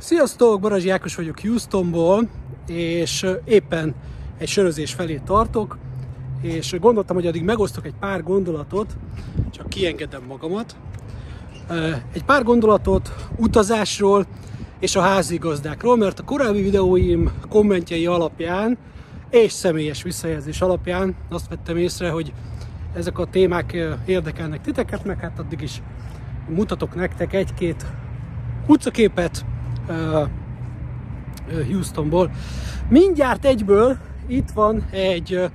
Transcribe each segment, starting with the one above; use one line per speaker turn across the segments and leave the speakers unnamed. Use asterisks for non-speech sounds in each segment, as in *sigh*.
Sziasztok, Barazsi Ákos vagyok Houstonból, és éppen egy sörözés felé tartok, és gondoltam, hogy addig megosztok egy pár gondolatot, csak kiengedem magamat. Egy pár gondolatot utazásról és a házigazdákról, mert a korábbi videóim kommentjei alapján és személyes visszajelzés alapján azt vettem észre, hogy ezek a témák érdekelnek titeket, meg hát addig is mutatok nektek egy-két utcaképet, Houstonból. Mindjárt egyből itt van egy,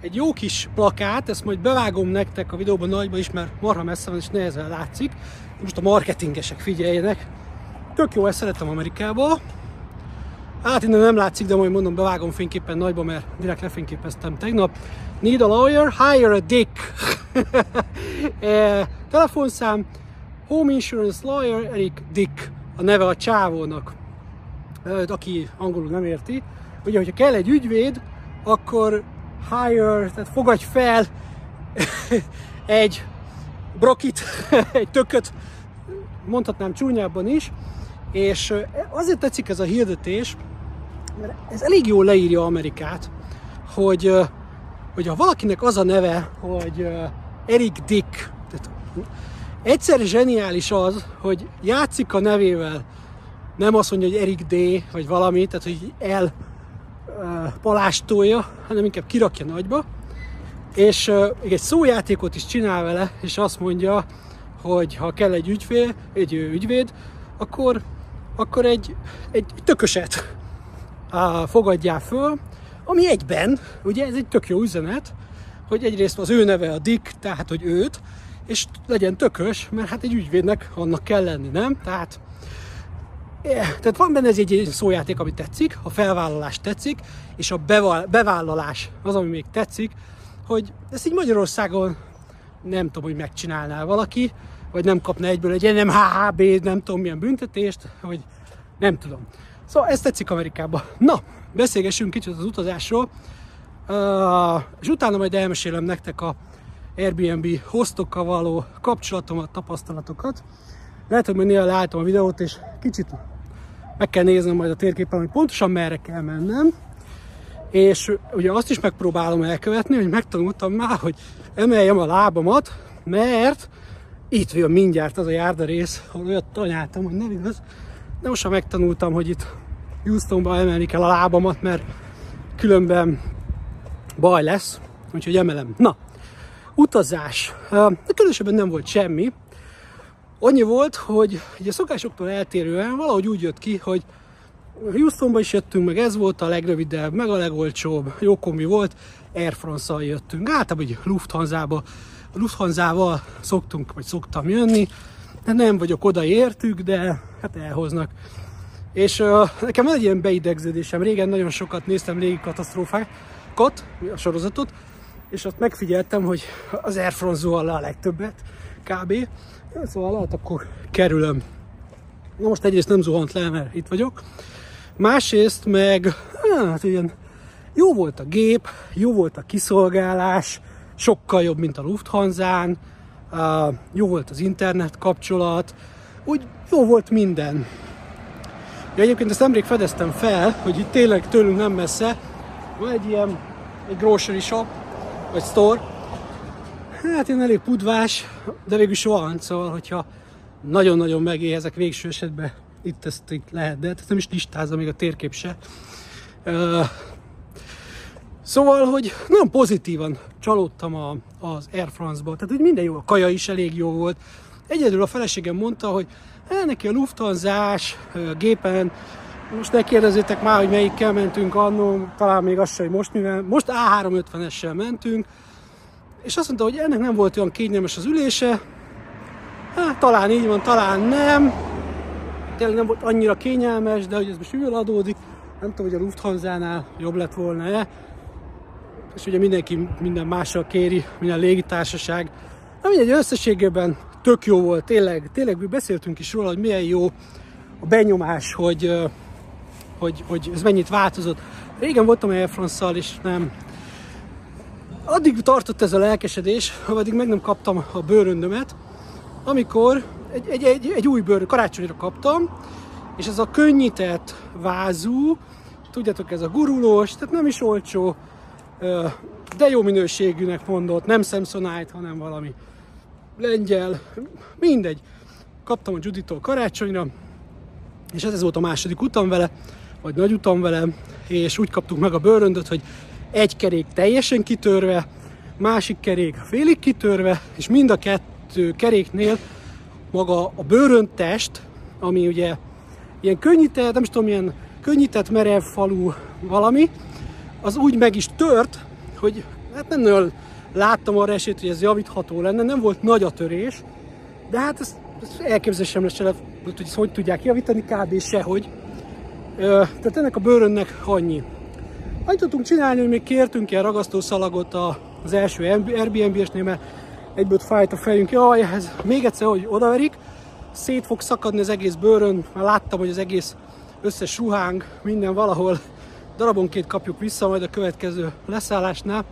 egy jó kis plakát, ezt majd bevágom nektek a videóban nagyba is, mert marha messze van és nehezen látszik. Most a marketingesek figyeljenek. Tök jó, ezt szeretem Amerikába. Hát innen nem látszik, de majd mondom, bevágom fényképpen nagyba, mert direkt lefényképeztem tegnap. Need a lawyer, hire a dick. *laughs* e, telefonszám, home insurance lawyer, Eric Dick a neve a csávónak, aki angolul nem érti. Ugye, hogyha kell egy ügyvéd, akkor hire, tehát fogadj fel *laughs* egy brokit, *laughs* egy tököt, mondhatnám csúnyábban is, és azért tetszik ez a hirdetés, mert ez elég jól leírja Amerikát, hogy, hogy ha valakinek az a neve, hogy Eric Dick, tehát Egyszer zseniális az, hogy játszik a nevével, nem azt mondja, hogy Erik D. vagy valami, tehát hogy el palástolja, hanem inkább kirakja nagyba, és uh, egy szójátékot is csinál vele, és azt mondja, hogy ha kell egy ügyfél, egy ügyvéd, akkor, akkor egy, egy tököset uh, fogadjál föl, ami egyben, ugye ez egy tök jó üzenet, hogy egyrészt az ő neve a Dick, tehát hogy őt, és legyen tökös, mert hát egy ügyvédnek annak kell lenni, nem? Tehát, yeah, tehát van benne ez egy szójáték, ami tetszik, a felvállalás tetszik, és a bevállalás az, ami még tetszik, hogy ezt így Magyarországon nem tudom, hogy megcsinálná valaki, vagy nem kapna egyből egy nem HHB, nem tudom milyen büntetést, vagy nem tudom. Szóval ez tetszik Amerikában. Na, beszélgessünk kicsit az utazásról, és utána majd elmesélem nektek a Airbnb hoztokkal való kapcsolatomat, tapasztalatokat. Lehet, hogy néha látom a videót, és kicsit meg kell néznem majd a térképen, hogy pontosan merre kell mennem. És ugye azt is megpróbálom elkövetni, hogy megtanultam már, hogy emeljem a lábamat, mert itt van mindjárt az a járda rész, ahol olyat tanyáltam, hogy nem igaz. De most már megtanultam, hogy itt Houstonban emelni kell a lábamat, mert különben baj lesz, úgyhogy emelem. Na, Utazás. Különösebben nem volt semmi. Annyi volt, hogy ugye szokásoktól eltérően valahogy úgy jött ki, hogy Houstonba is jöttünk, meg ez volt a legrövidebb, meg a legolcsóbb, jó kombi volt, Air France-szal jöttünk. Általában egy Lufthansa-ba, Lufthansa-val szoktunk, vagy szoktam jönni, de nem vagyok odaértük, de hát elhoznak. És uh, nekem van egy ilyen beidegződésem, régen nagyon sokat néztem légi katasztrófákat, a sorozatot, és ott megfigyeltem, hogy az Air France zuhal le a legtöbbet, kb. Szóval lehet, akkor kerülöm. Na most egyrészt nem zuhant le, mert itt vagyok. Másrészt meg, hát ilyen jó volt a gép, jó volt a kiszolgálás, sokkal jobb, mint a Lufthansa-n, jó volt az internet kapcsolat, úgy jó volt minden. Ja, egyébként ezt nemrég fedeztem fel, hogy itt tényleg tőlünk nem messze van egy ilyen egy grocery shop, vagy store. Hát én elég pudvás, de végül van, szóval hogyha nagyon-nagyon megéhezek végső esetben itt ezt itt lehet, de ezt nem is listázza még a térkép se. Szóval, hogy nagyon pozitívan csalódtam a, az Air France-ba, tehát hogy minden jó, a kaja is elég jó volt. Egyedül a feleségem mondta, hogy hát neki a Lufthansa-s gépen most ne kérdezzétek már, hogy melyikkel mentünk annó, talán még az sem, hogy most mivel, most A350-essel mentünk, és azt mondta, hogy ennek nem volt olyan kényelmes az ülése, hát talán így van, talán nem, tényleg nem volt annyira kényelmes, de hogy ez most mivel adódik, nem tudom, hogy a Lufthansa-nál jobb lett volna-e, és ugye mindenki minden mással kéri, minden légitársaság. Na mindegy, összességében tök jó volt, tényleg, tényleg beszéltünk is róla, hogy milyen jó a benyomás, hogy hogy, hogy ez mennyit változott. Régen voltam Air France-szal, és nem. Addig tartott ez a lelkesedés, addig meg nem kaptam a bőröndömet, amikor egy, egy, egy, egy új bőr, karácsonyra kaptam, és ez a könnyített vázú, tudjátok, ez a gurulós, tehát nem is olcsó, de jó minőségűnek mondott, nem Samsonite, hanem valami lengyel, mindegy. Kaptam a Juditól karácsonyra, és ez volt a második utam vele, vagy nagy utam vele, és úgy kaptuk meg a bőröndöt, hogy egy kerék teljesen kitörve, másik kerék félig kitörve, és mind a kettő keréknél maga a bőröntest, ami ugye ilyen könnyített, nem is tudom, ilyen könnyített merev falu valami, az úgy meg is tört, hogy hát nem nagyon láttam arra esélyt, hogy ez javítható lenne, nem volt nagy a törés, de hát ez, ez elképzelésem lesz, hogy ezt hogy tudják javítani, kb. sehogy. Tehát ennek a bőrönnek annyi. Annyit tudtunk csinálni, hogy még kértünk ilyen ragasztószalagot az első Airbnb-esnél, mert egyből fájt a fejünk. Jaj, ez még egyszer, hogy odaverik, szét fog szakadni az egész bőrön, már láttam, hogy az egész összes ruhánk, minden valahol darabonként kapjuk vissza majd a következő leszállásnál.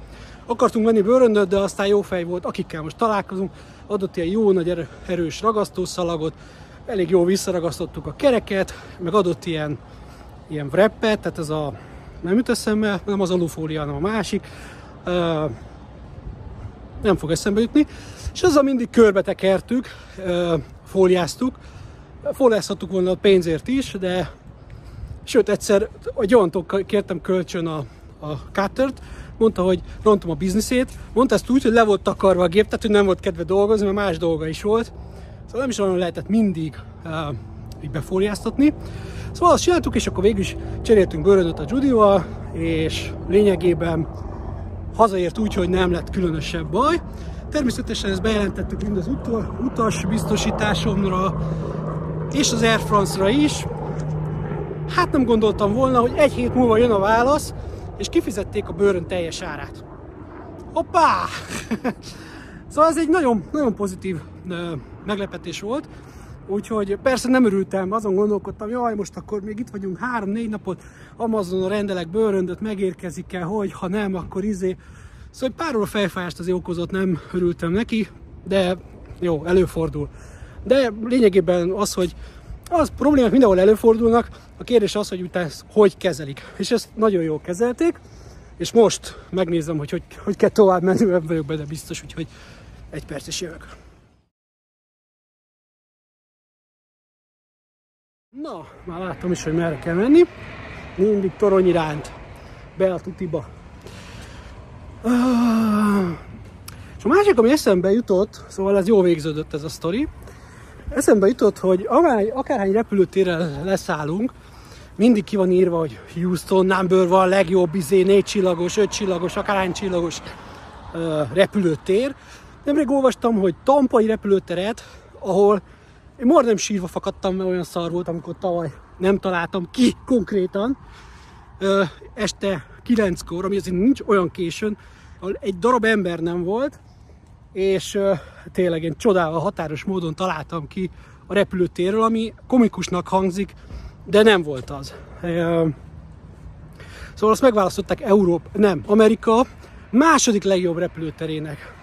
Akartunk menni bőröndöt, de aztán jó fej volt, akikkel most találkozunk, adott ilyen jó nagy erős ragasztószalagot, elég jó visszaragasztottuk a kereket, meg adott ilyen, ilyen wrappet, tehát ez a, nem jut eszembe, nem az alufólia, hanem a másik, uh, nem fog eszembe jutni, és azzal mindig körbe tekertük, uh, fóliáztuk, fóliázhattuk volna a pénzért is, de sőt egyszer a gyantól kértem kölcsön a, a cuttert, mondta, hogy rontom a bizniszét, mondta ezt úgy, hogy le volt takarva a gép, tehát hogy nem volt kedve dolgozni, mert más dolga is volt. Szóval nem is olyan lehetett mindig uh, így befóliáztatni. Szóval azt csináltuk, és akkor végül is cseréltünk bőrödöt a Judival, és lényegében hazaért úgy, hogy nem lett különösebb baj. Természetesen ezt bejelentettük mind az utas biztosításomra, és az Air France-ra is. Hát nem gondoltam volna, hogy egy hét múlva jön a válasz, és kifizették a bőrön teljes árát. Hoppá! *laughs* szóval ez egy nagyon, nagyon pozitív meglepetés volt. Úgyhogy persze nem örültem, azon gondolkodtam, jaj, most akkor még itt vagyunk három-négy napot, Amazonon rendelek bőröndöt, megérkezik-e, hogy ha nem, akkor izé. Szóval pár óra fejfájást az okozott, nem örültem neki, de jó, előfordul. De lényegében az, hogy az problémák mindenhol előfordulnak, a kérdés az, hogy utána hogy kezelik. És ezt nagyon jól kezelték, és most megnézem, hogy hogy, hogy kell tovább menni, nem vagyok benne biztos, úgyhogy egy perc is jövök. Na, már láttam is, hogy merre kell menni. Mindig torony iránt. Be a tutiba. Ah. És a másik, ami eszembe jutott, szóval ez jó végződött ez a sztori, eszembe jutott, hogy amely, akárhány repülőtérrel leszállunk, mindig ki van írva, hogy Houston number van, legjobb izé, négy csillagos, öt csillagos, akárhány csillagos uh, repülőtér. Nemrég olvastam, hogy Tampai repülőteret, ahol én majdnem sírva fakadtam, mert olyan szar volt, amikor tavaly nem találtam ki konkrétan. Este 9-kor, ami azért nincs olyan későn, ahol egy darab ember nem volt, és tényleg én csodálva határos módon találtam ki a repülőtérről, ami komikusnak hangzik, de nem volt az. Szóval azt megválasztották Európa, nem, Amerika második legjobb repülőterének.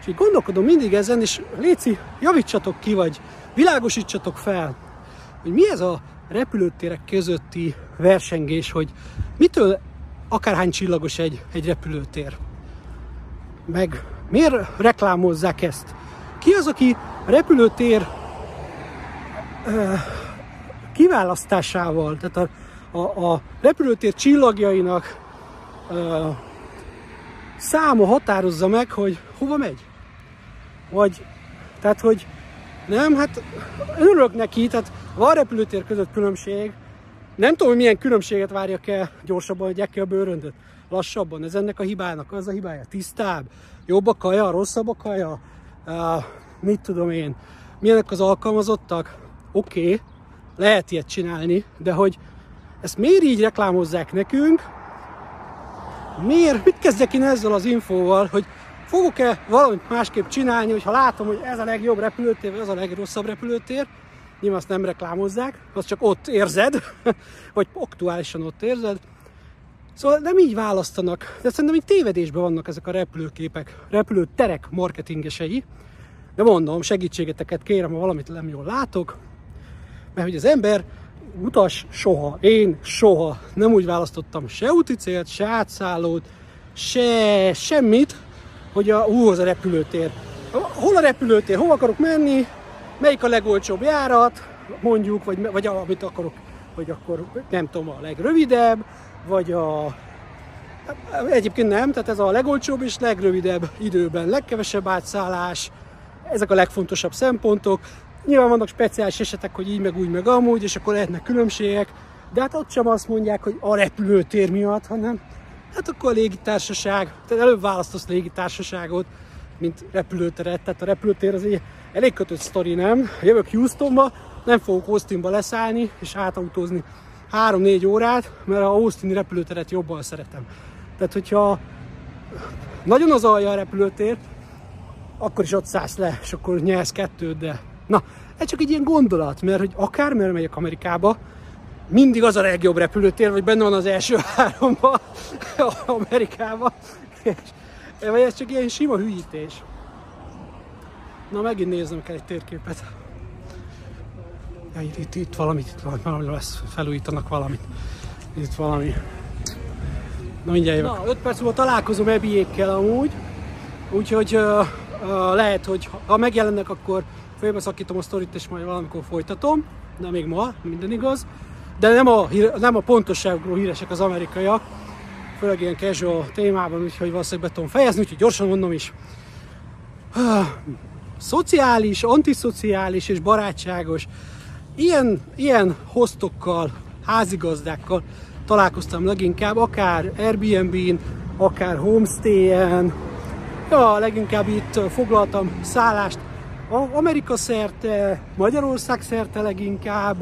És így gondolkodom mindig ezen, és Léci, javítsatok ki, vagy világosítsatok fel, hogy mi ez a repülőtérek közötti versengés, hogy mitől akárhány csillagos egy, egy repülőtér. Meg miért reklámozzák ezt? Ki az, aki repülőtér uh, kiválasztásával, tehát a, a, a repülőtér csillagjainak uh, száma határozza meg, hogy hova megy? Vagy, tehát, hogy nem, hát örülök neki, tehát van repülőtér között különbség. Nem tudom, hogy milyen különbséget várjak el gyorsabban, hogy ki a bőröndöt. Lassabban, ez ennek a hibának, az a hibája. Tisztább, jobb a kaja, rosszabb a kaja, uh, mit tudom én. Milyenek az alkalmazottak? Oké, okay, lehet ilyet csinálni, de hogy ezt miért így reklámozzák nekünk, miért, mit kezdjek én ezzel az infóval, hogy fogok-e valamit másképp csinálni, hogyha látom, hogy ez a legjobb repülőtér, vagy az a legrosszabb repülőtér, nyilván azt nem reklámozzák, azt csak ott érzed, *laughs* vagy aktuálisan ott érzed. Szóval nem így választanak, de szerintem így tévedésben vannak ezek a repülőképek, repülőterek marketingesei. De mondom, segítségeteket kérem, ha valamit nem jól látok, mert hogy az ember utas soha, én soha nem úgy választottam se úti célt, se átszállót, se semmit, hogy a, ú, az a repülőtér. Hol a repülőtér, hova akarok menni, melyik a legolcsóbb járat, mondjuk, vagy, vagy amit akarok, vagy akkor nem tudom, a legrövidebb, vagy a Egyébként nem, tehát ez a legolcsóbb és legrövidebb időben, legkevesebb átszállás, ezek a legfontosabb szempontok. Nyilván vannak speciális esetek, hogy így meg úgy meg amúgy, és akkor lehetnek különbségek, de hát ott sem azt mondják, hogy a repülőtér miatt, hanem hát akkor a légitársaság, tehát előbb választasz légitársaságot, mint repülőteret, tehát a repülőtér az egy elég kötött sztori, nem? Jövök Houstonba, nem fogok Austinba leszállni és átautózni 3-4 órát, mert a Austini repülőteret jobban szeretem. Tehát, hogyha nagyon az alja a repülőtér, akkor is ott szállsz le, és akkor nyersz kettőt, de na, ez csak egy ilyen gondolat, mert hogy akármilyen megyek Amerikába, mindig az a legjobb repülőtér, vagy benne van az első *laughs* háromba Amerikába, és vagy ez csak ilyen sima hülyítés. Na, megint néznem kell egy térképet. Ja, itt, itt, itt valamit, itt valami, valami lesz, felújítanak valamit. Itt valami. Na mindjárt jövök. Na, 5 perc múlva találkozom Ebiékkel amúgy. Úgyhogy uh, uh, lehet, hogy ha megjelennek, akkor félbeszakítom a sztorit, és majd valamikor folytatom. De még ma, minden igaz. De nem a, nem a pontosságról híresek az amerikaiak, főleg ilyen casual témában, úgyhogy valószínűleg be tudom fejezni, úgyhogy gyorsan mondom is. *sighs* Szociális, antiszociális és barátságos ilyen, ilyen hostokkal, házigazdákkal találkoztam leginkább, akár Airbnb-n, akár homestay-en. Ja, leginkább itt foglaltam szállást Amerika szerte, Magyarország szerte leginkább,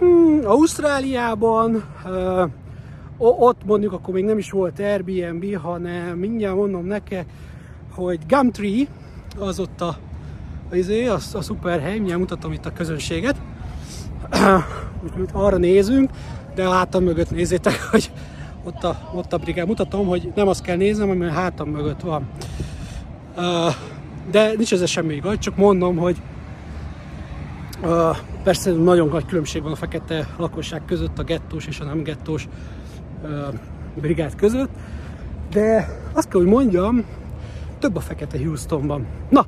hmm, Ausztráliában, uh, ott mondjuk akkor még nem is volt Airbnb, hanem mindjárt mondom neked, hogy Gumtree, az ott a, izé, a, a szuper hely, mindjárt mutatom itt a közönséget, *clears throat* úgyhogy arra nézünk, de a hátam mögött nézzétek, *laughs* hogy ott a, ott a brigád. Mutatom, hogy nem azt kell néznem, ami a hátam mögött van. Uh, de nincs ez semmi igaz, csak mondom, hogy uh, persze nagyon nagy különbség van a fekete lakosság között, a gettós és a nem gettós brigád között, de azt kell, hogy mondjam, több a fekete Houstonban. Na,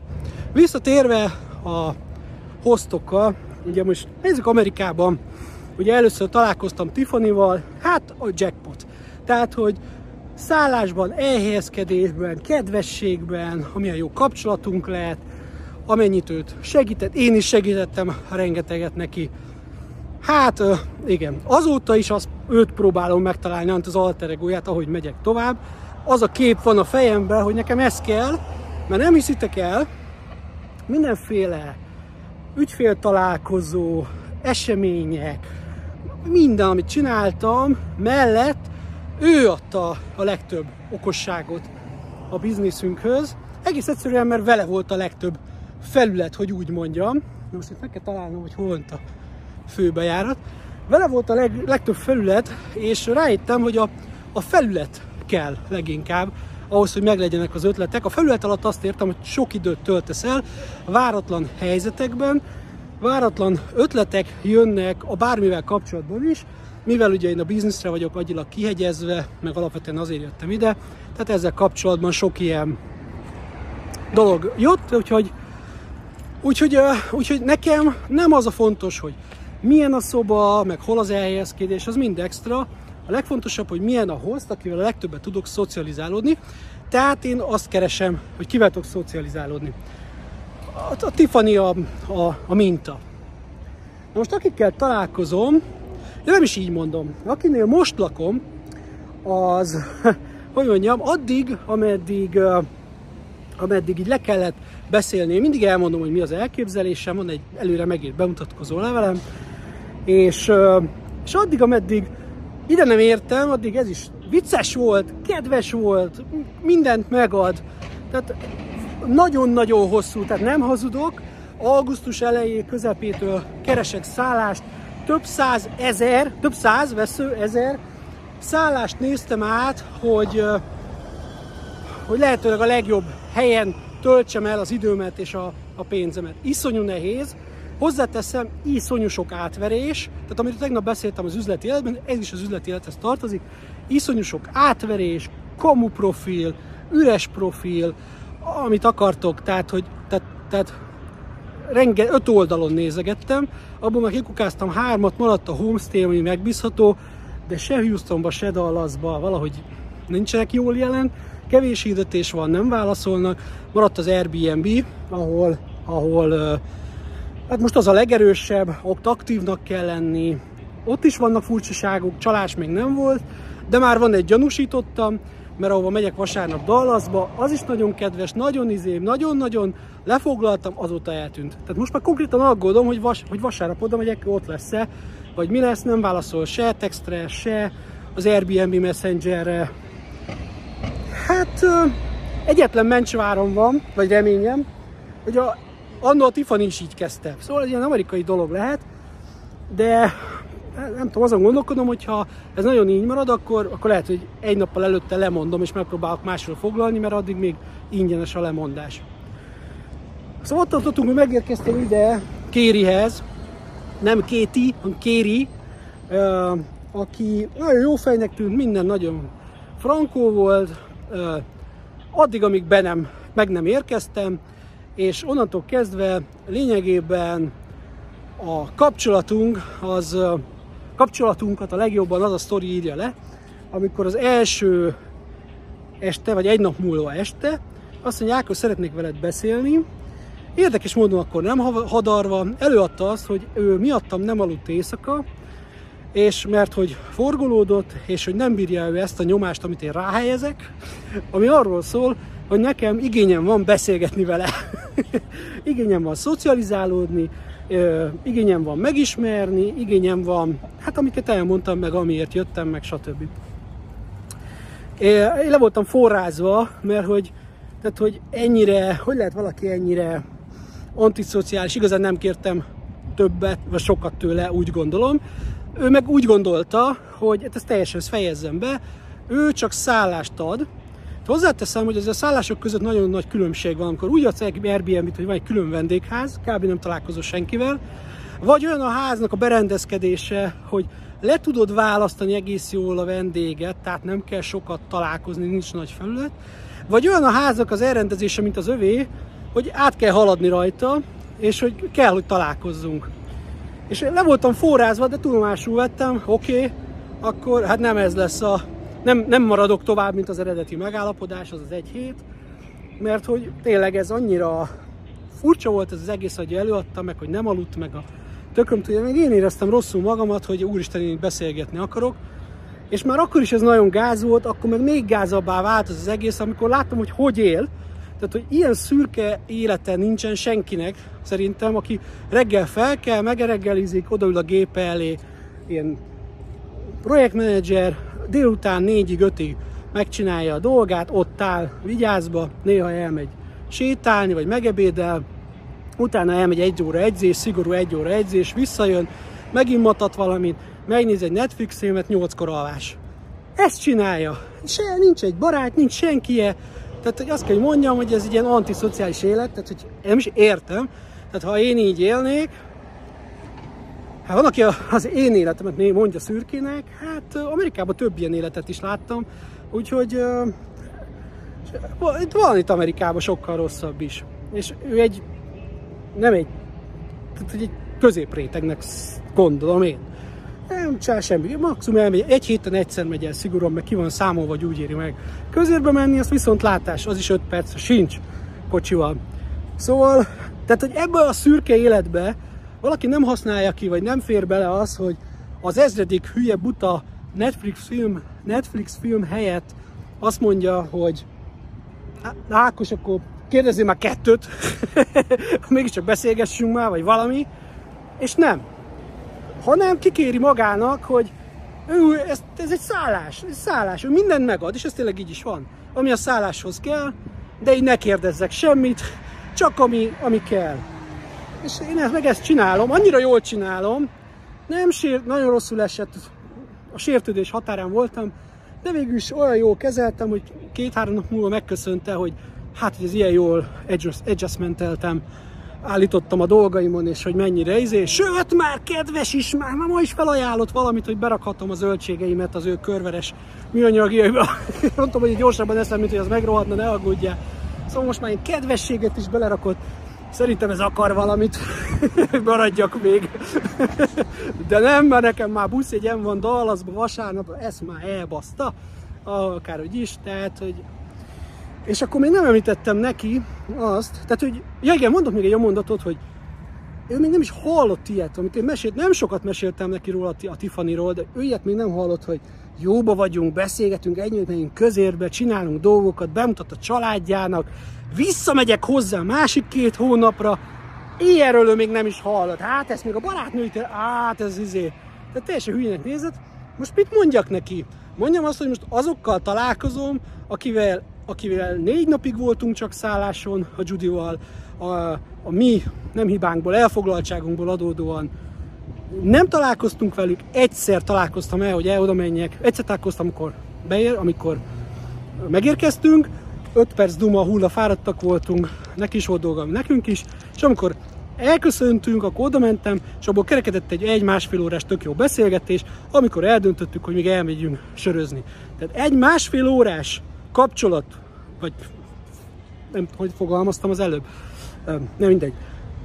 visszatérve a hostokkal, ugye most nézzük Amerikában, ugye először találkoztam Tiffany-val, hát a jackpot. Tehát, hogy szállásban, elhelyezkedésben, kedvességben, amilyen jó kapcsolatunk lehet, amennyit őt segített, én is segítettem rengeteget neki. Hát igen, azóta is azt, őt próbálom megtalálni, az alter egóját, ahogy megyek tovább. Az a kép van a fejemben, hogy nekem ez kell, mert nem hiszitek el, mindenféle ügyfél találkozó, események, minden, amit csináltam mellett, ő adta a legtöbb okosságot a bizniszünkhöz. Egész egyszerűen, mert vele volt a legtöbb felület, hogy úgy mondjam. Na most itt meg kell találnom, hogy hol a főbejárat. Vele volt a leg, legtöbb felület, és rájöttem, hogy a, a felület kell leginkább, ahhoz, hogy meglegyenek az ötletek. A felület alatt azt értem, hogy sok időt töltesz el váratlan helyzetekben, váratlan ötletek jönnek a bármivel kapcsolatban is, mivel ugye én a bizniszre vagyok agyilag kihegyezve, meg alapvetően azért jöttem ide, tehát ezzel kapcsolatban sok ilyen dolog jött, úgyhogy, úgyhogy, úgyhogy nekem nem az a fontos, hogy milyen a szoba, meg hol az elhelyezkedés, az mind extra. A legfontosabb, hogy milyen a host, akivel a legtöbbet tudok szocializálódni. Tehát én azt keresem, hogy kivel tudok szocializálódni. A, a Tiffany a, a, a minta. Na most akikkel találkozom, de nem is így mondom. Akinél most lakom, az, *laughs* hogy mondjam, addig, ameddig, ameddig így le kellett beszélni, én mindig elmondom, hogy mi az elképzelésem, van egy előre megírt bemutatkozó levelem, és, és addig, ameddig ide nem értem, addig ez is vicces volt, kedves volt, mindent megad. Tehát nagyon-nagyon hosszú, tehát nem hazudok, augusztus elejé közepétől keresek szállást, több száz ezer, több száz vesző ezer szállást néztem át, hogy, hogy lehetőleg a legjobb helyen töltsem el az időmet és a, a pénzemet. Iszonyú nehéz, Hozzáteszem, iszonyú sok átverés, tehát amit tegnap beszéltem az üzleti életben, ez is az üzleti élethez tartozik, iszonyú sok átverés, kamu profil, üres profil, amit akartok, tehát, hogy tehát, tehát renge, öt oldalon nézegettem, abból már kikukáztam hármat, maradt a homestay, ami megbízható, de se Houstonba, se Dallasba valahogy nincsenek jól jelen, kevés hirdetés van, nem válaszolnak, maradt az Airbnb, ahol, ahol hát most az a legerősebb, ott aktívnak kell lenni, ott is vannak furcsaságok, csalás még nem volt, de már van egy gyanúsítottam, mert ahova megyek vasárnap Dallasba, az is nagyon kedves, nagyon izém, nagyon-nagyon lefoglaltam, azóta eltűnt. Tehát most már konkrétan aggódom, hogy, vas, hogy vasárnap oda megyek, ott lesz-e, vagy mi lesz, nem válaszol se textre, se az Airbnb Messengerre. Hát egyetlen mencsvárom van, vagy reményem, hogy a, annól a Tiffany is így kezdte. Szóval egy ilyen amerikai dolog lehet, de nem tudom, azon gondolkodom, hogy ha ez nagyon így marad, akkor, akkor lehet, hogy egy nappal előtte lemondom, és megpróbálok másról foglalni, mert addig még ingyenes a lemondás. Szóval ott tartottunk, hogy megérkeztem ide Kérihez, nem Kéti, hanem Kéri, aki nagyon jó fejnek tűnt, minden nagyon frankó volt, addig, amíg be nem, meg nem érkeztem, és onnantól kezdve lényegében a kapcsolatunk az kapcsolatunkat a legjobban az a sztori írja le, amikor az első este, vagy egy nap múlva este, azt mondja, Ákos, szeretnék veled beszélni. Érdekes módon akkor nem hadarva, előadta azt, hogy ő miattam nem aludt éjszaka, és mert hogy forgolódott, és hogy nem bírja ő ezt a nyomást, amit én ráhelyezek, ami arról szól, hogy nekem igényem van beszélgetni vele. *laughs* igényem van szocializálódni, igényem van megismerni, igényem van, hát amiket elmondtam meg, amiért jöttem, meg stb. Én le voltam forrázva, mert hogy, tehát, hogy ennyire, hogy lehet valaki ennyire antiszociális, igazán nem kértem többet, vagy sokat tőle, úgy gondolom. Ő meg úgy gondolta, hogy hát ezt teljesen fejezzem be, ő csak szállást ad, Hozzáteszem, hogy ez a szállások között nagyon nagy különbség van, amikor úgy adsz egy Airbnb-t, hogy van egy külön vendégház, kb. nem találkozol senkivel, vagy olyan a háznak a berendezkedése, hogy le tudod választani egész jól a vendéget, tehát nem kell sokat találkozni, nincs nagy felület, vagy olyan a háznak az elrendezése, mint az övé, hogy át kell haladni rajta, és hogy kell, hogy találkozzunk. És le voltam forrázva, de tudomásul vettem, oké, okay, akkor hát nem ez lesz a nem, nem maradok tovább, mint az eredeti megállapodás, az az egy hét, mert hogy tényleg ez annyira furcsa volt ez az egész, hogy előadta meg, hogy nem aludt meg a tököm tudja, meg én éreztem rosszul magamat, hogy úristen, én beszélgetni akarok, és már akkor is ez nagyon gáz volt, akkor meg még gázabbá vált az, az egész, amikor láttam, hogy hogy él, tehát, hogy ilyen szürke élete nincsen senkinek, szerintem, aki reggel fel kell, megereggelizik, odaül a gépe elé, ilyen projektmenedzser, délután 4-ig, 5-ig megcsinálja a dolgát, ott áll vigyázba, néha elmegy sétálni, vagy megebédel, utána elmegy egy óra edzés, szigorú egy óra edzés, visszajön, megint matat valamit, megnéz egy Netflix filmet, nyolckor alvás. Ezt csinálja. Se, nincs egy barát, nincs senkie. Tehát hogy azt kell, hogy mondjam, hogy ez egy ilyen antiszociális élet, tehát hogy nem is értem. Tehát ha én így élnék, Hát van, aki az én életemet mondja szürkének, hát Amerikában több ilyen életet is láttam, úgyhogy uh, van itt Amerikában sokkal rosszabb is. És ő egy, nem egy, tehát egy középrétegnek gondolom én. Nem csinál semmi, maximum elmegy, egy héten egyszer megy el szigorúan, meg ki van számolva, vagy úgy éri meg. Közérbe menni, az viszont látás, az is 5 perc, sincs kocsival. Szóval, tehát hogy ebbe a szürke életbe valaki nem használja ki, vagy nem fér bele az, hogy az ezredik hülye buta Netflix film, Netflix film helyett azt mondja, hogy Ákos, akkor kérdezzél már kettőt, *laughs* mégiscsak beszélgessünk már, vagy valami, és nem. Hanem kikéri magának, hogy ő, ez, ez egy szállás, ez szállás, ő mindent megad, és ez tényleg így is van. Ami a szálláshoz kell, de így ne kérdezzek semmit, csak ami, ami kell. És én ezt, meg ezt csinálom, annyira jól csinálom, nem sért, nagyon rosszul esett, a sértődés határán voltam, de végül is olyan jól kezeltem, hogy két-három nap múlva megköszönte, hogy hát, hogy ez ilyen jól adjustmenteltem állítottam a dolgaimon, és hogy mennyire izé. Sőt, már kedves is, már, már ma is felajánlott valamit, hogy berakhatom a zöldségeimet az ő körveres műanyagjaiba. *laughs* Mondtam, hogy gyorsabban eszem, mint hogy az megrohadna, ne aggódjál. Szóval most már én kedvességet is belerakott. Szerintem ez akar valamit, *laughs* maradjak még. *laughs* De nem, mert nekem már buszjegyem van Dallasba vasárnap, ezt már elbaszta, akárhogy is, tehát, hogy és akkor még nem említettem neki azt, tehát hogy, ja igen, mondok még egy mondatot, hogy ő még nem is hallott ilyet, amit én mesélt, nem sokat meséltem neki róla a Tiffanyról, de ő ilyet még nem hallott, hogy jóba vagyunk, beszélgetünk, együtt megyünk közérbe, csinálunk dolgokat, bemutat a családjának, visszamegyek hozzá másik két hónapra, ilyenről ő még nem is hallott. Hát ezt még a barátnőitől, hát ez izé. De teljesen hülyének nézett. Most mit mondjak neki? Mondjam azt, hogy most azokkal találkozom, akivel, akivel négy napig voltunk csak szálláson a Judival, a, a mi nem hibánkból, elfoglaltságunkból adódóan. Nem találkoztunk velük, egyszer találkoztam el, hogy el oda menjek, egyszer találkoztam, amikor beér, amikor megérkeztünk, 5 perc duma hulla fáradtak voltunk, neki is volt dolga, nekünk is, és amikor elköszöntünk, akkor oda mentem, és abból kerekedett egy egy-másfél órás tök jó beszélgetés, amikor eldöntöttük, hogy még elmegyünk sörözni. Tehát egy-másfél órás kapcsolat, vagy nem hogy fogalmaztam az előbb, nem mindegy.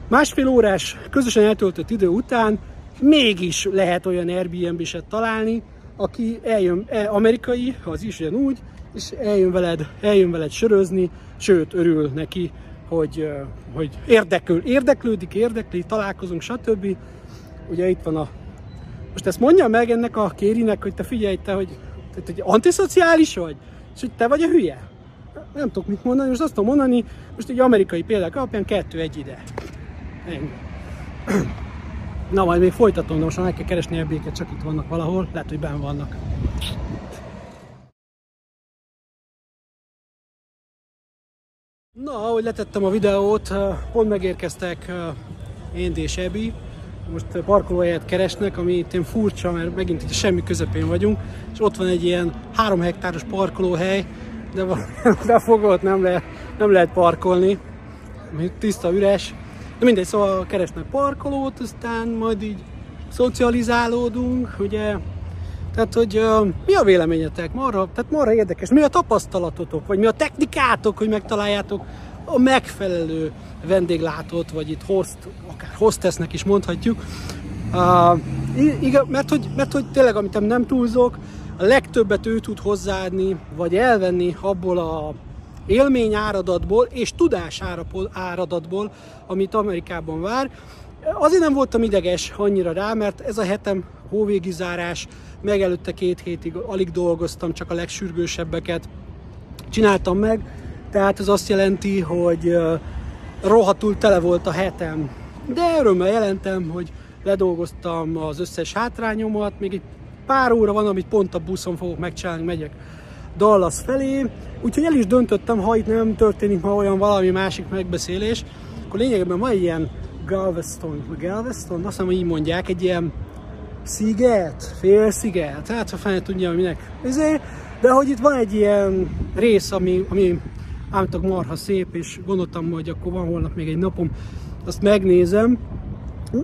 Másfél órás közösen eltöltött idő után mégis lehet olyan Airbnb-set találni, aki eljön, e, amerikai, az is ugyanúgy, és eljön veled, eljön veled sörözni, sőt, örül neki, hogy, hogy érdekül, érdeklődik, érdekli, találkozunk, stb. Ugye itt van a... Most ezt mondja meg ennek a kérinek, hogy te figyelj, te, hogy, te, hogy antiszociális vagy, és hogy te vagy a hülye. Nem tudok mit mondani, most azt tudom mondani, most egy amerikai példák alapján kettő egy ide. Ennyi. Na, majd még folytatom, de most meg kell keresni ebbéket, csak itt vannak valahol, lehet, hogy benn vannak. Na, ahogy letettem a videót, pont megérkeztek én és Ebi. Most parkolóhelyet keresnek, ami itt furcsa, mert megint itt semmi közepén vagyunk, és ott van egy ilyen három hektáros parkolóhely, de, *laughs* de fogott nem, le, nem lehet parkolni, tiszta üres. De mindegy, szóval keresnek parkolót, aztán majd így szocializálódunk, ugye, tehát, hogy uh, mi a véleményetek? Marra, tehát marra érdekes, mi a tapasztalatotok, vagy mi a technikátok, hogy megtaláljátok a megfelelő vendéglátót, vagy itt host, akár hostessnek is mondhatjuk. Uh, igen, mert hogy, mert hogy tényleg, amit nem túlzok, a legtöbbet ő tud hozzáadni, vagy elvenni abból a élmény áradatból és tudás áradatból, amit Amerikában vár. Azért nem voltam ideges annyira rá, mert ez a hetem hóvégi zárás, meg előtte két hétig alig dolgoztam, csak a legsürgősebbeket csináltam meg, tehát ez azt jelenti, hogy rohadtul tele volt a hetem. De örömmel jelentem, hogy ledolgoztam az összes hátrányomat, még egy pár óra van, amit pont a buszon fogok megcsinálni, megyek Dallas felé, úgyhogy el is döntöttem, ha itt nem történik ma olyan valami másik megbeszélés, akkor lényegében van ilyen Galveston, Galveston, azt hiszem, hogy így mondják, egy ilyen sziget, fél sziget, hát ha fel tudja, hogy minek. Ezért, de hogy itt van egy ilyen rész, ami, ami állítok marha szép, és gondoltam, hogy akkor van holnap még egy napom, azt megnézem,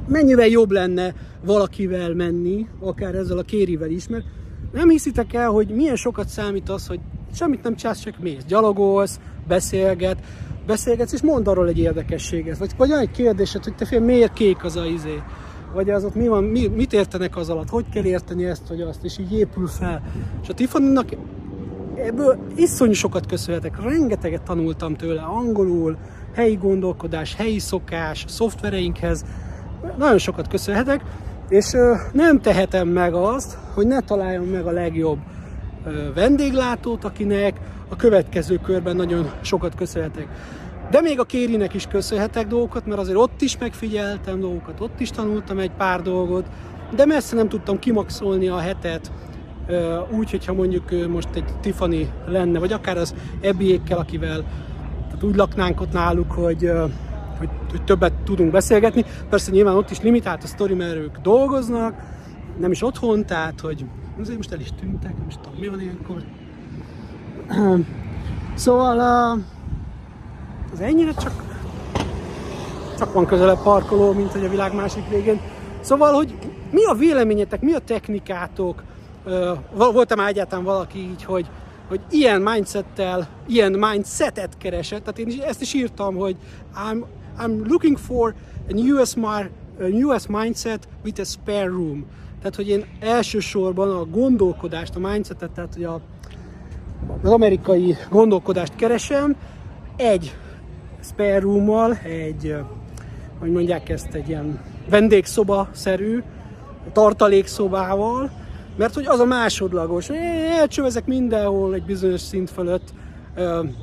mennyivel jobb lenne valakivel menni, akár ezzel a kérivel is, mert nem hiszitek el, hogy milyen sokat számít az, hogy semmit nem csinálsz, csak mész, gyalogolsz, beszélget, beszélgetsz, és mond arról egy érdekességet. Vagy, vagy egy kérdésed, hogy te fél, miért kék az a izé? Vagy az ott mi van, mi, mit értenek az alatt, hogy kell érteni ezt, vagy azt, és így épül fel. És a Tiffany-nak ebből iszonyú sokat köszönhetek, rengeteget tanultam tőle, angolul, helyi gondolkodás, helyi szokás, szoftvereinkhez, nagyon sokat köszönhetek, és nem tehetem meg azt, hogy ne találjam meg a legjobb vendéglátót, akinek. A következő körben nagyon sokat köszönhetek. De még a Kérinek is köszönhetek dolgokat, mert azért ott is megfigyeltem dolgokat, ott is tanultam egy pár dolgot, de messze nem tudtam kimaxolni a hetet, úgy, hogyha mondjuk most egy Tiffany lenne, vagy akár az Ebiékkel, akivel tehát úgy laknánk ott náluk, hogy, hogy, hogy többet tudunk beszélgetni. Persze nyilván ott is limitált a sztori, mert ők dolgoznak, nem is otthon, tehát hogy azért most el is tűntek, nem is tudom mi van ilyenkor. *clears throat* Szóval az ennyire csak csak van közelebb parkoló, mint hogy a világ másik végén. Szóval, hogy mi a véleményetek, mi a technikátok, volt-e már egyáltalán valaki így, hogy, hogy ilyen mindsettel, ilyen mindsetet keresett, tehát én ezt is írtam, hogy I'm, I'm looking for a US, a US mindset with a spare room. Tehát, hogy én elsősorban a gondolkodást, a mindsetet, tehát hogy a, az amerikai gondolkodást keresem, egy spare roommal, egy, hogy mondják ezt, egy ilyen vendégszoba-szerű tartalékszobával, mert hogy az a másodlagos, elcsövezek mindenhol egy bizonyos szint fölött,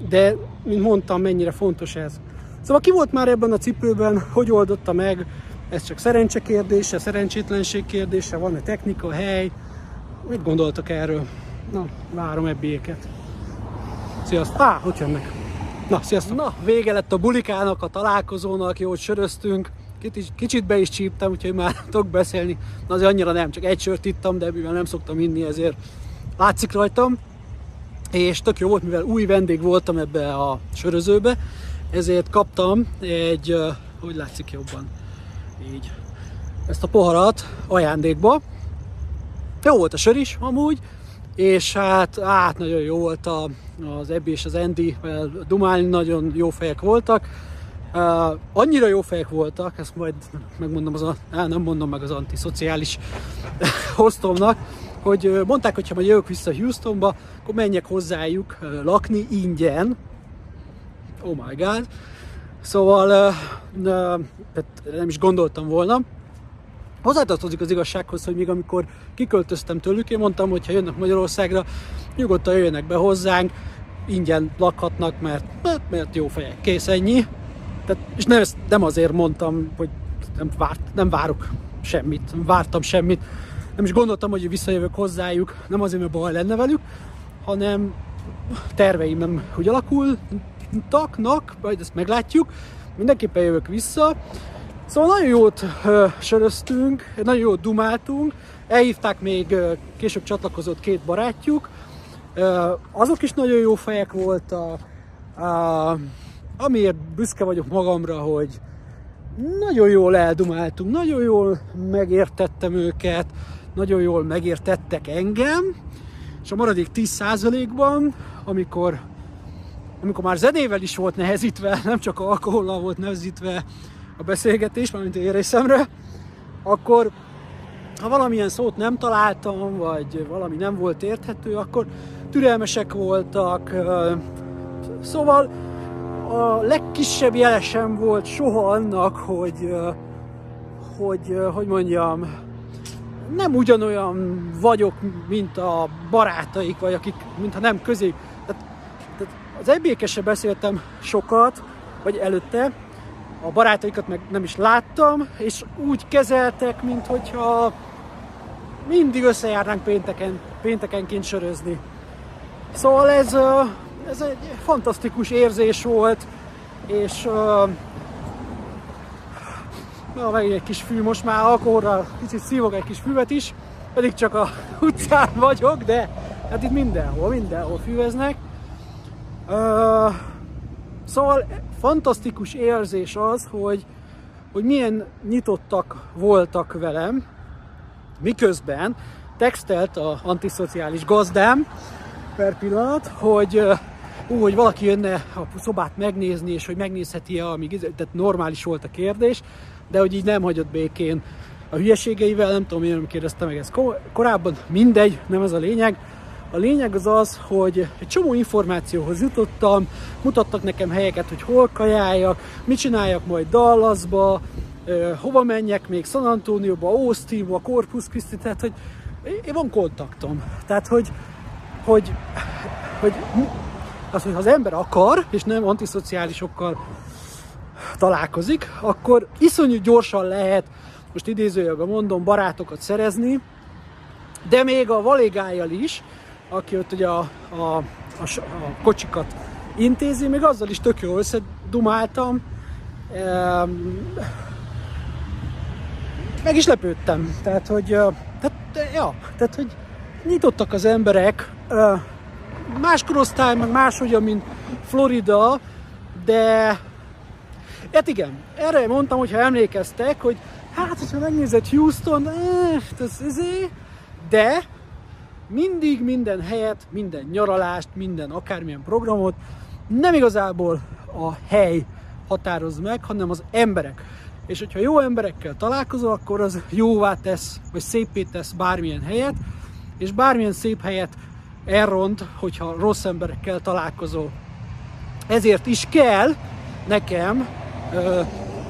de, mint mondtam, mennyire fontos ez. Szóval ki volt már ebben a cipőben, hogy oldotta meg, ez csak szerencse kérdése, szerencsétlenség kérdése, van-e technika, hely, mit gondoltak erről? Na, várom ebbéket. Sziasztok! Á, hogy jönnek? Na, sziasztok! Na, vége lett a bulikának, a találkozónak, jót söröztünk. Kicsit, be is csíptem, úgyhogy már tudok beszélni. Na azért annyira nem, csak egy sört ittam, de mivel nem szoktam inni, ezért látszik rajtam. És tök jó volt, mivel új vendég voltam ebbe a sörözőbe, ezért kaptam egy, hogy látszik jobban, így, ezt a poharat ajándékba. Jó volt a sör is amúgy, és hát, hát nagyon jó volt a, az Ebbi és az Andy, mert dumálni nagyon jó fejek voltak. Uh, annyira jó fejek voltak, ezt majd megmondom, az á, nem mondom meg az antiszociális *laughs* hostomnak, hogy mondták, hogy ha majd jövök vissza Houstonba, akkor menjek hozzájuk uh, lakni ingyen. Oh my god. Szóval uh, uh, nem is gondoltam volna. Hozzátartozik az igazsághoz, hogy még amikor kiköltöztem tőlük, én mondtam, hogy ha jönnek Magyarországra, nyugodtan jöjjenek be hozzánk, ingyen lakhatnak, mert, mert, mert jó fejek, kész ennyi. Tehát, és nem, nem azért mondtam, hogy nem, várt, nem várok semmit, nem vártam semmit, nem is gondoltam, hogy visszajövök hozzájuk, nem azért, mert baj lenne velük, hanem terveim nem úgy alakultak, majd ezt meglátjuk, mindenképpen jövök vissza, Szóval nagyon jót ö, söröztünk, nagyon jót dumáltunk, elhívták még ö, később csatlakozott két barátjuk, ö, azok is nagyon jó fejek voltak, amiért büszke vagyok magamra, hogy nagyon jól eldumáltunk, nagyon jól megértettem őket, nagyon jól megértettek engem, és a maradék 10%-ban, amikor, amikor már zenével is volt nehezítve, *laughs* nem csak alkohollal volt nehezítve a beszélgetés, mármint én részemre, akkor ha valamilyen szót nem találtam, vagy valami nem volt érthető, akkor türelmesek voltak. Szóval a legkisebb jelesem volt soha annak, hogy, hogy, hogy mondjam, nem ugyanolyan vagyok, mint a barátaik, vagy akik, mintha nem közé. Tehát, tehát az ebékesre beszéltem sokat, vagy előtte, a barátaikat meg nem is láttam, és úgy kezeltek, mint hogyha mindig összejárnánk pénteken, péntekenként sörözni. Szóval ez, ez egy fantasztikus érzés volt, és na, meg egy kis fű, most már alkoholra kicsit szívok egy kis füvet is, pedig csak a *laughs* utcán vagyok, de hát itt mindenhol, mindenhol füveznek. Uh, szóval fantasztikus érzés az, hogy, hogy milyen nyitottak voltak velem, miközben textelt a antiszociális gazdám per pillanat, hogy ú, hogy valaki jönne a szobát megnézni, és hogy megnézheti-e, amíg tehát normális volt a kérdés, de hogy így nem hagyott békén a hülyeségeivel, nem tudom, én nem kérdeztem meg ezt korábban, mindegy, nem ez a lényeg, a lényeg az az, hogy egy csomó információhoz jutottam, mutattak nekem helyeket, hogy hol kajáljak, mit csináljak majd Dallasba, hova menjek még San Antonioba, Austinba, Corpus Christi, tehát hogy én van kontaktom. Tehát, hogy, hogy, hogy az, hogy ha az ember akar, és nem antiszociálisokkal találkozik, akkor iszonyú gyorsan lehet, most idézőjelben mondom, barátokat szerezni, de még a valégájjal is, aki ott ugye a, a, a, a kocsikat intézi, még azzal is tök jól összedumáltam. Meg is lepődtem. Tehát, hogy, tehát, ja, tehát, hogy nyitottak az emberek, más korosztály, meg máshogyan, mint Florida, de Hát igen, erre mondtam, hogyha emlékeztek, hogy hát, hogyha megnézed Houston, eh, ez, ez, de mindig minden helyet, minden nyaralást, minden akármilyen programot nem igazából a hely határoz meg, hanem az emberek. És hogyha jó emberekkel találkozol, akkor az jóvá tesz, vagy szépé tesz bármilyen helyet, és bármilyen szép helyet elront, hogyha rossz emberekkel találkozol. Ezért is kell nekem ö,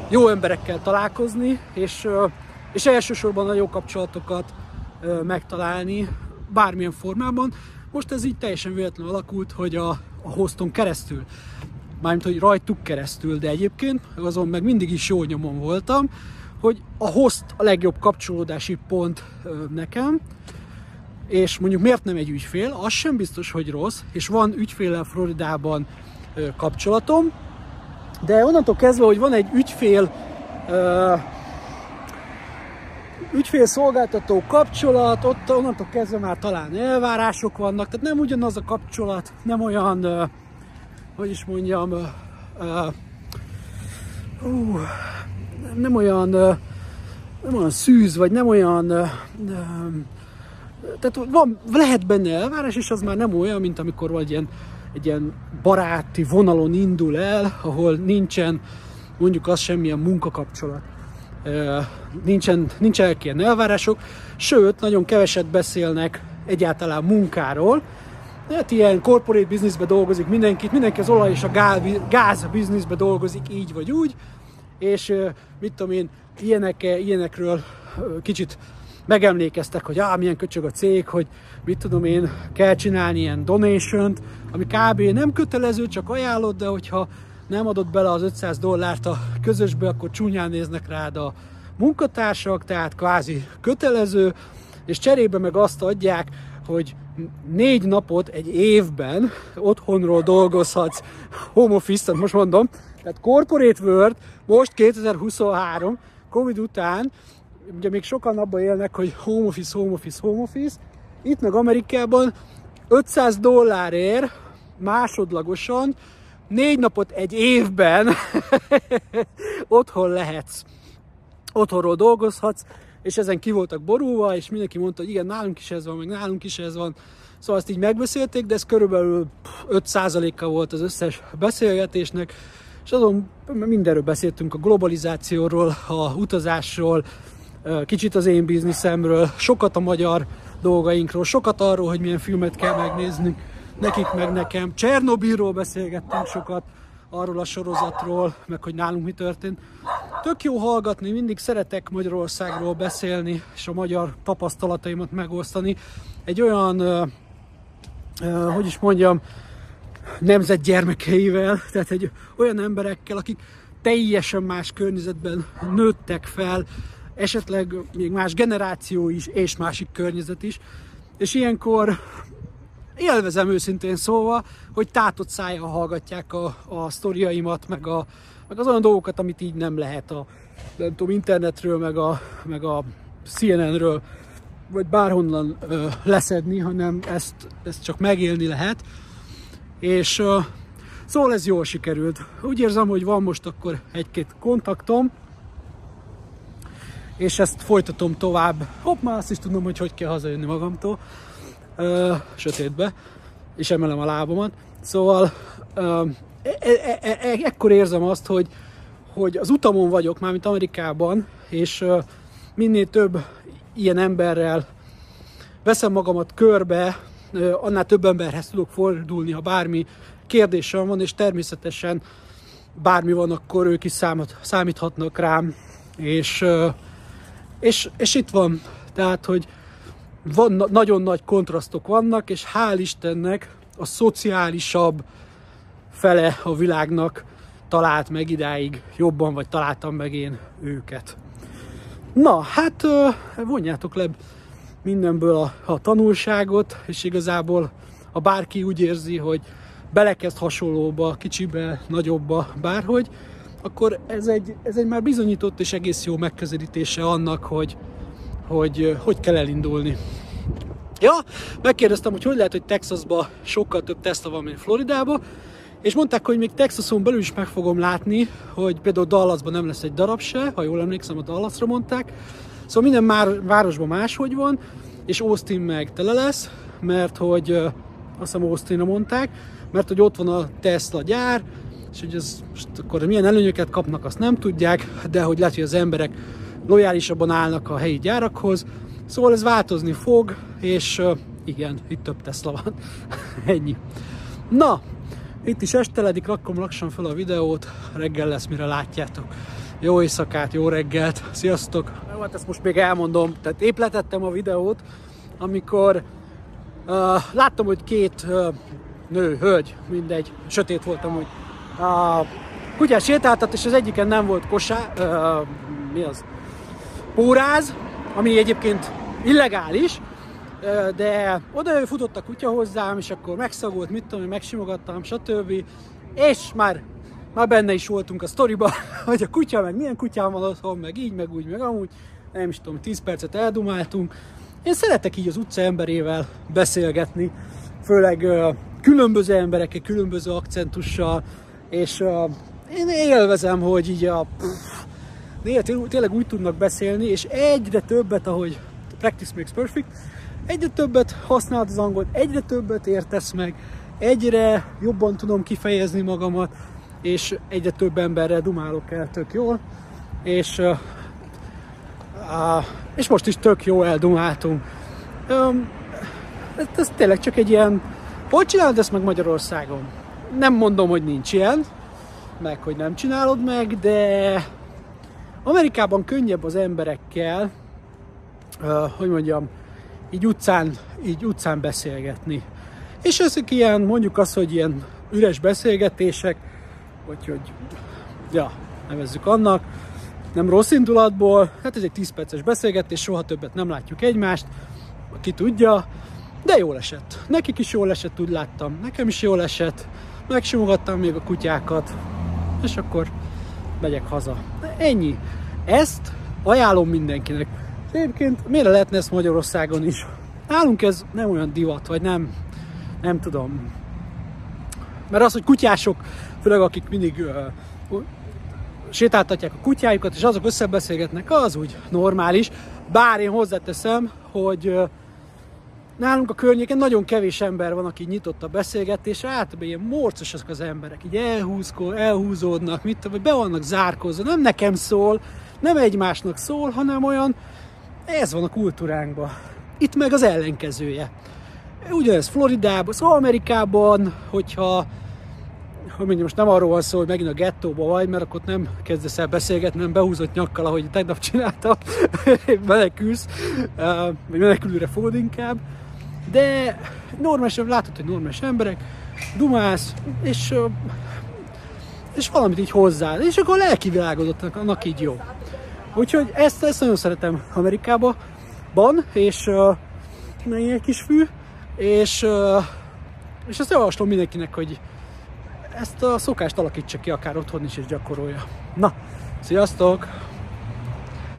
jó emberekkel találkozni, és, ö, és elsősorban a jó kapcsolatokat ö, megtalálni bármilyen formában. Most ez így teljesen véletlenül alakult, hogy a, a hoston keresztül, mármint hogy rajtuk keresztül, de egyébként azon meg mindig is jó nyomon voltam, hogy a host a legjobb kapcsolódási pont ö, nekem, és mondjuk miért nem egy ügyfél, az sem biztos, hogy rossz, és van ügyféllel Floridában kapcsolatom, de onnantól kezdve, hogy van egy ügyfél ügyfélszolgáltató kapcsolat, ott onnantól kezdve már talán elvárások vannak, tehát nem ugyanaz a kapcsolat, nem olyan, hogy is mondjam, nem olyan, nem olyan szűz, vagy nem olyan, tehát van, lehet benne elvárás, és az már nem olyan, mint amikor vagy ilyen, egy ilyen baráti vonalon indul el, ahol nincsen mondjuk az semmilyen munkakapcsolat. Nincsen, nincsenek ilyen elvárások, sőt, nagyon keveset beszélnek egyáltalán munkáról, Hát ilyen corporate businessbe dolgozik mindenkit, mindenki az olaj és a gáz bizniszbe dolgozik így vagy úgy, és mit tudom én, ilyenek, ilyenekről kicsit megemlékeztek, hogy ah, milyen köcsög a cég, hogy mit tudom én, kell csinálni ilyen donation ami kb. nem kötelező, csak ajánlott, de hogyha nem adott bele az 500 dollárt a közösbe, akkor csúnyán néznek rád a munkatársak, tehát kvázi kötelező, és cserébe meg azt adják, hogy négy napot egy évben otthonról dolgozhatsz home office most mondom, tehát Corporate World most 2023, Covid után, ugye még sokan abban élnek, hogy home office, home office, home office, itt meg Amerikában 500 dollárért másodlagosan négy napot egy évben *laughs* otthon lehetsz. Otthonról dolgozhatsz, és ezen ki voltak borulva, és mindenki mondta, hogy igen, nálunk is ez van, meg nálunk is ez van. Szóval ezt így megbeszélték, de ez körülbelül 5%-a volt az összes beszélgetésnek, és azon mindenről beszéltünk, a globalizációról, a utazásról, kicsit az én bizniszemről, sokat a magyar dolgainkról, sokat arról, hogy milyen filmet kell megnézni, nekik meg nekem. Csernobilról beszélgettünk sokat, arról a sorozatról, meg hogy nálunk mi történt. Tök jó hallgatni, mindig szeretek Magyarországról beszélni, és a magyar tapasztalataimat megosztani. Egy olyan, hogy is mondjam, nemzet gyermekeivel, tehát egy olyan emberekkel, akik teljesen más környezetben nőttek fel, esetleg még más generáció is, és másik környezet is. És ilyenkor élvezem őszintén szóval, hogy tátott szájjal hallgatják a, a sztoriaimat, meg, a, meg az olyan dolgokat, amit így nem lehet a nem tudom, internetről, meg a, meg a CNN-ről, vagy bárhonnan ö, leszedni, hanem ezt, ezt csak megélni lehet. És ö, szóval ez jól sikerült. Úgy érzem, hogy van most akkor egy-két kontaktom, és ezt folytatom tovább. Hopp, már azt is tudom, hogy hogy kell hazajönni magamtól ö, sötétbe, és emelem a lábamat. Szóval ö, e, e, e, e, ekkor érzem azt, hogy, hogy az utamon vagyok, mármint Amerikában, és ö, minél több ilyen emberrel veszem magamat körbe, ö, annál több emberhez tudok fordulni, ha bármi kérdésem van, és természetesen bármi van, akkor ők is számot, számíthatnak rám, és, és, és itt van, tehát, hogy van, nagyon nagy kontrasztok vannak, és hál' Istennek a szociálisabb fele a világnak talált meg idáig jobban, vagy találtam meg én őket. Na, hát vonjátok le mindenből a, a tanulságot, és igazából ha bárki úgy érzi, hogy belekezd hasonlóba, kicsibe, nagyobba, bárhogy, akkor ez egy, ez egy már bizonyított és egész jó megközelítése annak, hogy, hogy hogy kell elindulni. Ja, megkérdeztem, hogy hogy lehet, hogy Texasban sokkal több Tesla van, mint Floridában, És mondták, hogy még Texason belül is meg fogom látni, hogy például Dallasban nem lesz egy darab se, ha jól emlékszem, a Dallasra mondták. Szóval minden már városban máshogy van, és Austin meg tele lesz, mert hogy azt hiszem Austinra mondták, mert hogy ott van a Tesla gyár, és hogy ez most akkor milyen előnyöket kapnak, azt nem tudják, de hogy lehet, hogy az emberek lojálisabban állnak a helyi gyárakhoz, szóval ez változni fog, és igen, itt több Tesla van. *laughs* Ennyi. Na, itt is esteledik, rakom lassan fel a videót, reggel lesz, mire látjátok. Jó éjszakát, jó reggelt, sziasztok! Hát ezt most még elmondom, tehát épp a videót, amikor uh, láttam, hogy két uh, nő, hölgy, mindegy, sötét voltam, hogy a kutyát sétáltat, és az egyiken nem volt kosá, uh, mi az? Póráz, ami egyébként illegális, de oda futott a kutya hozzám, és akkor megszagult, mit tudom, megsimogattam, stb. És már, már benne is voltunk a sztoriba, *laughs* hogy a kutya, meg milyen kutyám van otthon, meg így, meg úgy, meg amúgy, nem is tudom, 10 percet eldumáltunk. Én szeretek így az utca emberével beszélgetni, főleg uh, különböző emberekkel, különböző akcentussal, és uh, én élvezem, hogy így a néha tényleg úgy tudnak beszélni, és egyre többet, ahogy practice makes perfect, egyre többet használod az angolt, egyre többet értesz meg, egyre jobban tudom kifejezni magamat, és egyre több emberrel dumálok el tök jól, és, uh, uh, és most is tök jó eldumáltunk. Um, ez, ez tényleg csak egy ilyen, hogy csinálod ezt meg Magyarországon? Nem mondom, hogy nincs ilyen, meg hogy nem csinálod meg, de Amerikában könnyebb az emberekkel, hogy mondjam, így utcán, így utcán beszélgetni. És ezek ilyen, mondjuk azt, hogy ilyen üres beszélgetések, vagy hogy, ja, nevezzük annak, nem rossz indulatból, hát ez egy 10 perces beszélgetés, soha többet nem látjuk egymást, aki tudja, de jól esett. Nekik is jól esett, úgy láttam, nekem is jól esett, megsimogattam még a kutyákat, és akkor megyek haza. De ennyi. Ezt ajánlom mindenkinek. Egyébként miért lehetne ezt Magyarországon is? Nálunk ez nem olyan divat, vagy nem, nem tudom. Mert az, hogy kutyások, főleg akik mindig uh, sétáltatják a kutyájukat, és azok összebeszélgetnek, az úgy normális. Bár én hozzáteszem, hogy uh, nálunk a környéken nagyon kevés ember van, aki nyitott a beszélgetésre, általában ilyen morcos azok az emberek, így elhúzkó, elhúzódnak, mit tudom, be vannak zárkózva, nem nekem szól, nem egymásnak szól, hanem olyan, ez van a kultúránkban. Itt meg az ellenkezője. Ugyanez Floridában, szóval Amerikában, hogyha hogy mondjam, most nem arról van szó, hogy megint a gettóba vagy, mert akkor nem kezdesz el beszélgetni, nem behúzott nyakkal, ahogy tegnap csináltam, *laughs* menekülsz, vagy menekülőre fogod inkább, de normális, látod, hogy normális emberek, dumálsz, és, és valamit így hozzá, és akkor a lelki világodott, annak így jó. Úgyhogy ezt, ezt nagyon szeretem Amerikába, ban, és uh, egy kis fű, és, uh, és ezt javaslom mindenkinek, hogy ezt a szokást alakítsa ki akár otthon is és gyakorolja. Na, sziasztok!